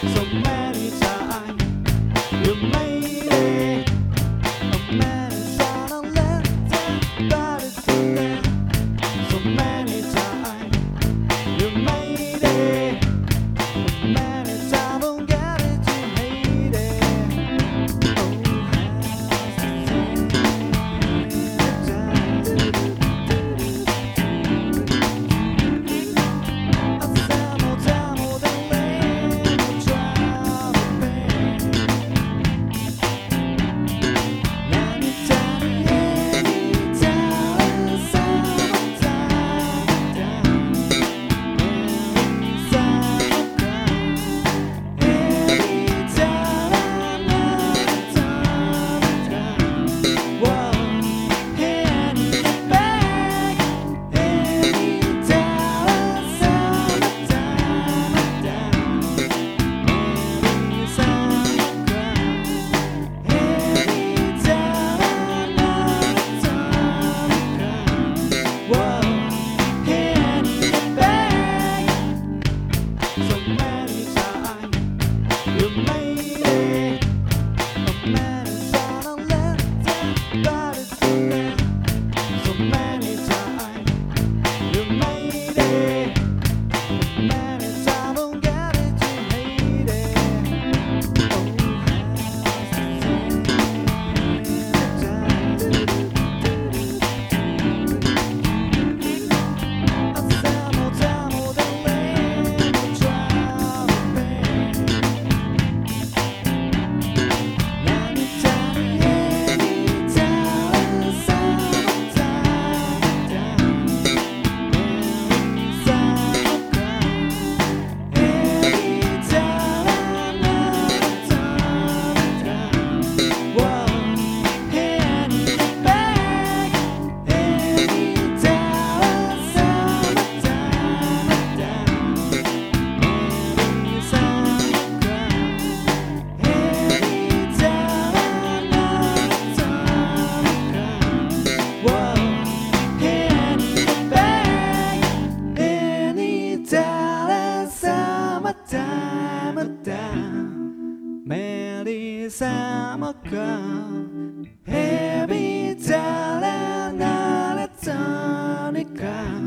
So 담았다 메리 사먹고 헤비 자라 날았더니까